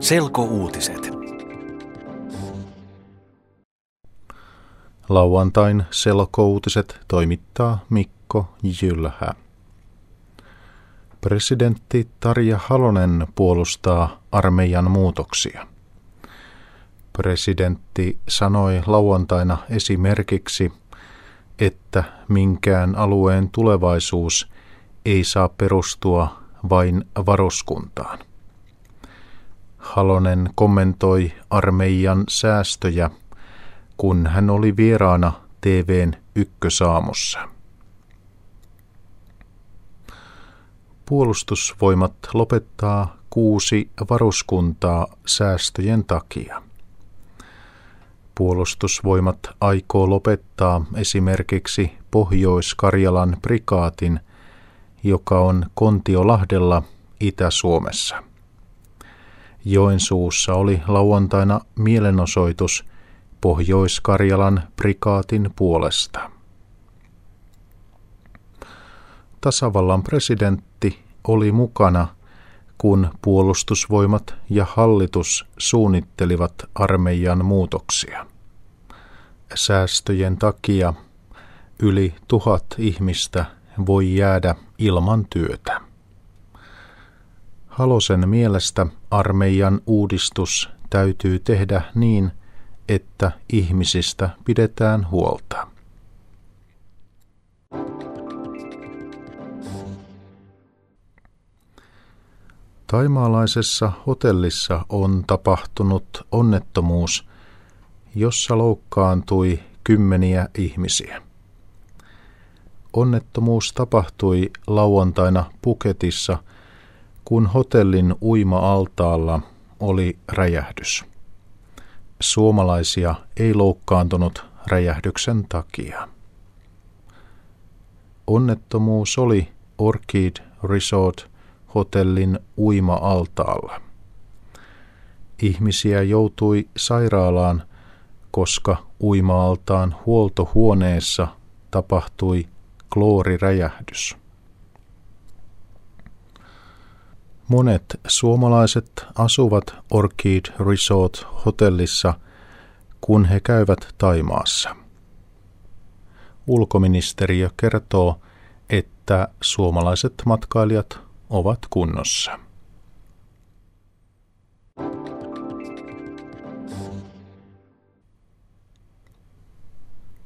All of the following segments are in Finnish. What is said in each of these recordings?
Selkouutiset. Lauantain selkouutiset toimittaa Mikko Jylhä. Presidentti Tarja Halonen puolustaa armeijan muutoksia. Presidentti sanoi lauantaina esimerkiksi, että minkään alueen tulevaisuus ei saa perustua vain varuskuntaan. Halonen kommentoi armeijan säästöjä, kun hän oli vieraana TVn ykkösaamussa. Puolustusvoimat lopettaa kuusi varuskuntaa säästöjen takia. Puolustusvoimat aikoo lopettaa esimerkiksi Pohjois-Karjalan prikaatin, joka on Kontiolahdella Itä-Suomessa. Joensuussa oli lauantaina mielenosoitus Pohjois-Karjalan prikaatin puolesta. Tasavallan presidentti oli mukana, kun puolustusvoimat ja hallitus suunnittelivat armeijan muutoksia. Säästöjen takia yli tuhat ihmistä voi jäädä ilman työtä. Halosen mielestä armeijan uudistus täytyy tehdä niin, että ihmisistä pidetään huolta. Taimaalaisessa hotellissa on tapahtunut onnettomuus, jossa loukkaantui kymmeniä ihmisiä. Onnettomuus tapahtui lauantaina Puketissa, kun hotellin uima-altaalla oli räjähdys. Suomalaisia ei loukkaantunut räjähdyksen takia. Onnettomuus oli Orchid Resort hotellin uima-altaalla. Ihmisiä joutui sairaalaan, koska uima-altaan huoltohuoneessa tapahtui klooriräjähdys. Monet suomalaiset asuvat Orchid Resort hotellissa, kun he käyvät Taimaassa. Ulkoministeriö kertoo, että suomalaiset matkailijat ovat kunnossa.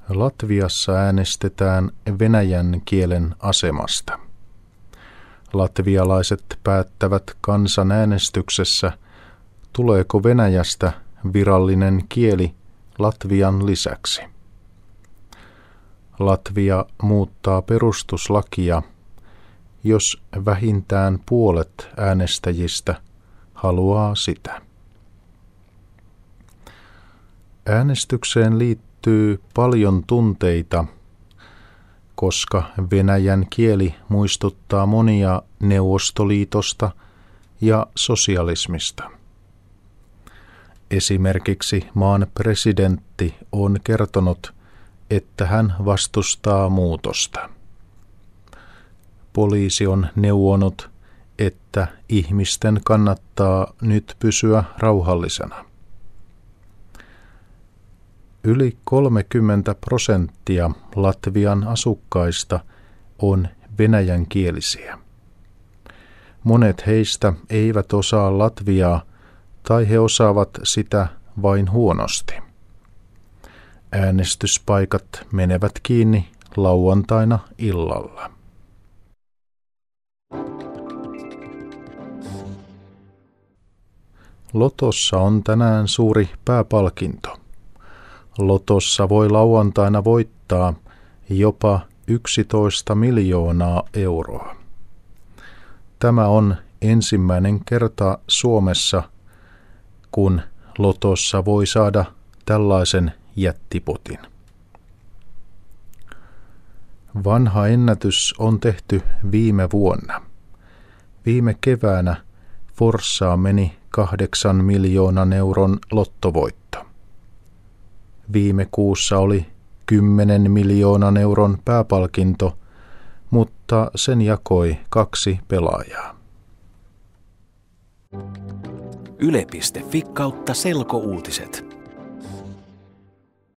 Latviassa äänestetään venäjän kielen asemasta. Latvialaiset päättävät kansanäänestyksessä, tuleeko Venäjästä virallinen kieli Latvian lisäksi. Latvia muuttaa perustuslakia, jos vähintään puolet äänestäjistä haluaa sitä. Äänestykseen liittyy paljon tunteita koska venäjän kieli muistuttaa monia Neuvostoliitosta ja sosialismista. Esimerkiksi maan presidentti on kertonut, että hän vastustaa muutosta. Poliisi on neuvonut, että ihmisten kannattaa nyt pysyä rauhallisena. Yli 30 prosenttia Latvian asukkaista on venäjänkielisiä. Monet heistä eivät osaa latviaa tai he osaavat sitä vain huonosti. Äänestyspaikat menevät kiinni lauantaina illalla. Lotossa on tänään suuri pääpalkinto. Lotossa voi lauantaina voittaa jopa 11 miljoonaa euroa. Tämä on ensimmäinen kerta Suomessa, kun Lotossa voi saada tällaisen jättipotin. Vanha ennätys on tehty viime vuonna. Viime keväänä Forssaa meni kahdeksan miljoonan euron lottovoitto. Viime kuussa oli 10 miljoonan euron pääpalkinto, mutta sen jakoi kaksi pelaajaa. yle.fi kautta selkouutiset.